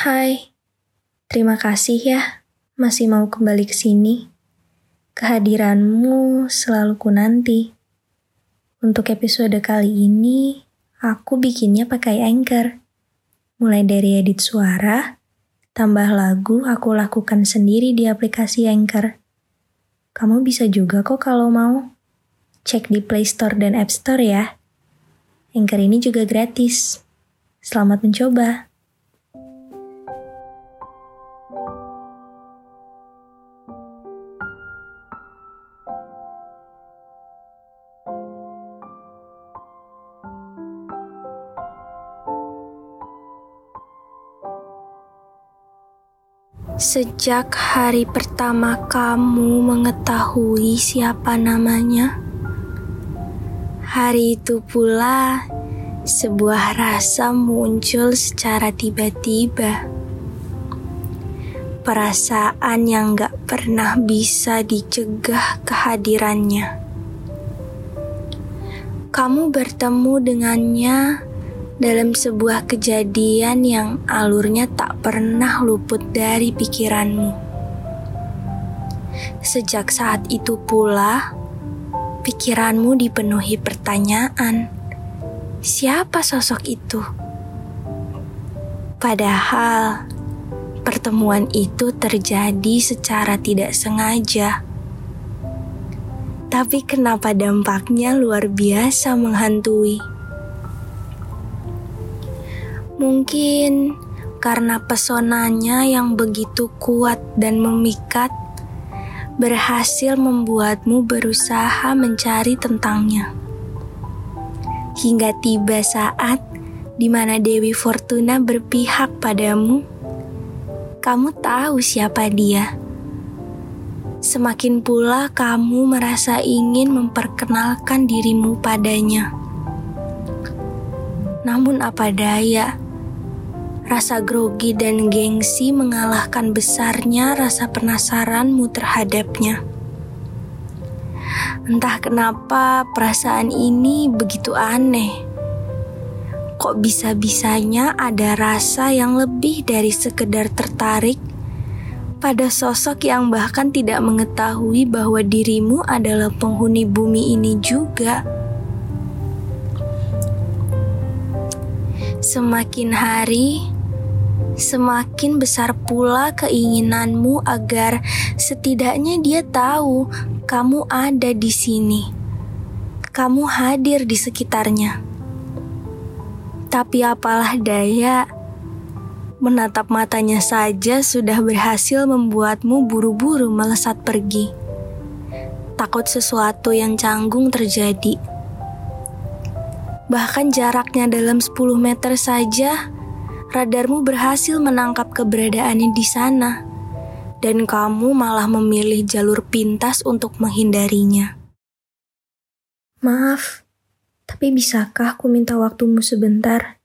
Hai, terima kasih ya masih mau kembali ke sini. Kehadiranmu selalu ku nanti. Untuk episode kali ini, aku bikinnya pakai Anchor. Mulai dari edit suara, tambah lagu aku lakukan sendiri di aplikasi Anchor. Kamu bisa juga kok kalau mau. Cek di Play Store dan App Store ya. Anchor ini juga gratis. Selamat mencoba. Sejak hari pertama kamu mengetahui siapa namanya, hari itu pula sebuah rasa muncul secara tiba-tiba. Perasaan yang gak pernah bisa dicegah kehadirannya. Kamu bertemu dengannya dalam sebuah kejadian yang alurnya tak pernah luput dari pikiranmu. Sejak saat itu pula, pikiranmu dipenuhi pertanyaan: siapa sosok itu? Padahal pertemuan itu terjadi secara tidak sengaja. Tapi kenapa dampaknya luar biasa menghantui? Mungkin karena pesonanya yang begitu kuat dan memikat, berhasil membuatmu berusaha mencari tentangnya. Hingga tiba saat di mana Dewi Fortuna berpihak padamu, kamu tahu siapa dia. Semakin pula kamu merasa ingin memperkenalkan dirimu padanya. Namun, apa daya? Rasa grogi dan gengsi mengalahkan besarnya rasa penasaranmu terhadapnya. Entah kenapa perasaan ini begitu aneh. Kok bisa-bisanya ada rasa yang lebih dari sekedar tertarik pada sosok yang bahkan tidak mengetahui bahwa dirimu adalah penghuni bumi ini juga. Semakin hari, semakin besar pula keinginanmu agar setidaknya dia tahu kamu ada di sini. Kamu hadir di sekitarnya. Tapi apalah daya, menatap matanya saja sudah berhasil membuatmu buru-buru melesat pergi. Takut sesuatu yang canggung terjadi. Bahkan jaraknya dalam 10 meter saja, radarmu berhasil menangkap keberadaannya di sana, dan kamu malah memilih jalur pintas untuk menghindarinya. Maaf, tapi bisakah aku minta waktumu sebentar?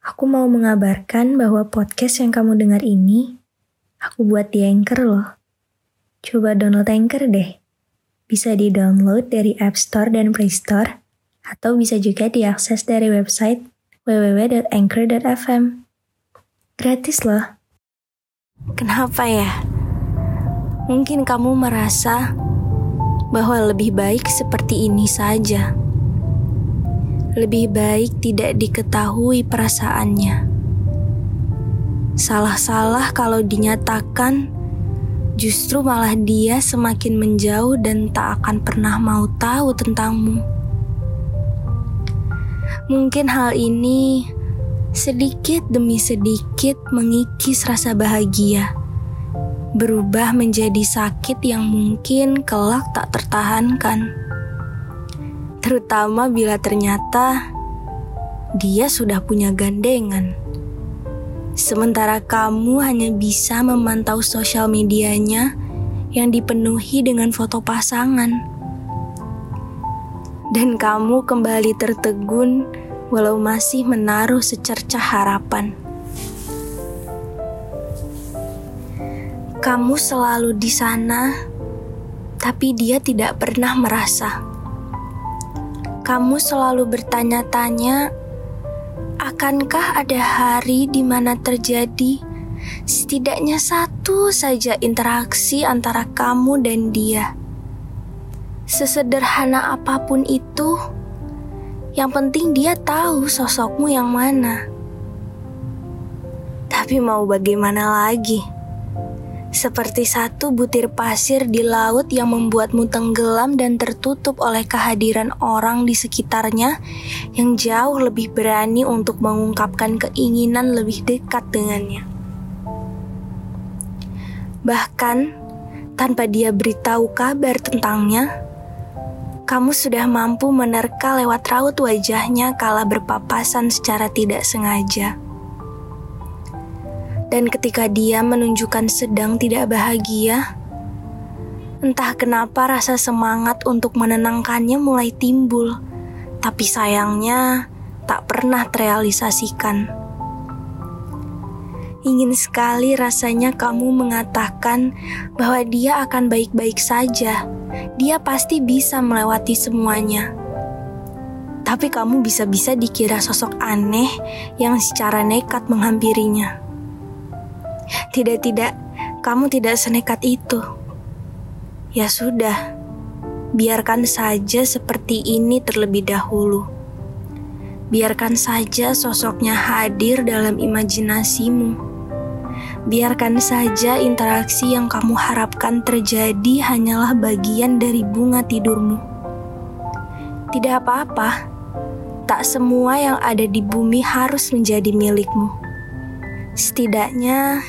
Aku mau mengabarkan bahwa podcast yang kamu dengar ini, aku buat di Anchor loh. Coba download Anchor deh. Bisa di-download dari App Store dan Play Store, atau bisa juga diakses dari website www.anchor.fm. Gratis loh. Kenapa ya? Mungkin kamu merasa bahwa lebih baik seperti ini saja. Lebih baik tidak diketahui perasaannya. Salah-salah kalau dinyatakan, justru malah dia semakin menjauh dan tak akan pernah mau tahu tentangmu. Mungkin hal ini sedikit demi sedikit mengikis rasa bahagia, berubah menjadi sakit yang mungkin kelak tak tertahankan. Terutama bila ternyata dia sudah punya gandengan. Sementara kamu hanya bisa memantau sosial medianya yang dipenuhi dengan foto pasangan dan kamu kembali tertegun walau masih menaruh secercah harapan. Kamu selalu di sana, tapi dia tidak pernah merasa. Kamu selalu bertanya-tanya, Akankah ada hari di mana terjadi setidaknya satu saja interaksi antara kamu dan dia? Sesederhana apa pun itu, yang penting dia tahu sosokmu yang mana. Tapi mau bagaimana lagi? Seperti satu butir pasir di laut yang membuatmu tenggelam dan tertutup oleh kehadiran orang di sekitarnya yang jauh lebih berani untuk mengungkapkan keinginan lebih dekat dengannya. Bahkan tanpa dia beritahu kabar tentangnya, kamu sudah mampu menerka lewat raut wajahnya kala berpapasan secara tidak sengaja. Dan ketika dia menunjukkan sedang tidak bahagia, entah kenapa rasa semangat untuk menenangkannya mulai timbul, tapi sayangnya tak pernah terrealisasikan. Ingin sekali rasanya kamu mengatakan bahwa dia akan baik-baik saja. Dia pasti bisa melewati semuanya. Tapi kamu bisa-bisa dikira sosok aneh yang secara nekat menghampirinya. Tidak-tidak, kamu tidak senekat itu. Ya sudah, biarkan saja seperti ini terlebih dahulu. Biarkan saja sosoknya hadir dalam imajinasimu Biarkan saja interaksi yang kamu harapkan terjadi hanyalah bagian dari bunga tidurmu. Tidak apa-apa, tak semua yang ada di bumi harus menjadi milikmu. Setidaknya,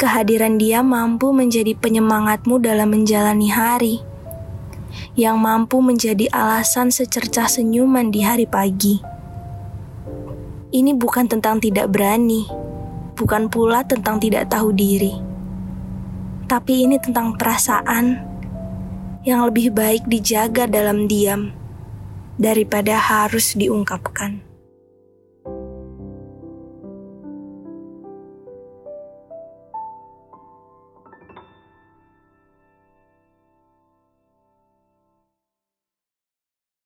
kehadiran dia mampu menjadi penyemangatmu dalam menjalani hari, yang mampu menjadi alasan secercah senyuman di hari pagi. Ini bukan tentang tidak berani bukan pula tentang tidak tahu diri, tapi ini tentang perasaan yang lebih baik dijaga dalam diam daripada harus diungkapkan.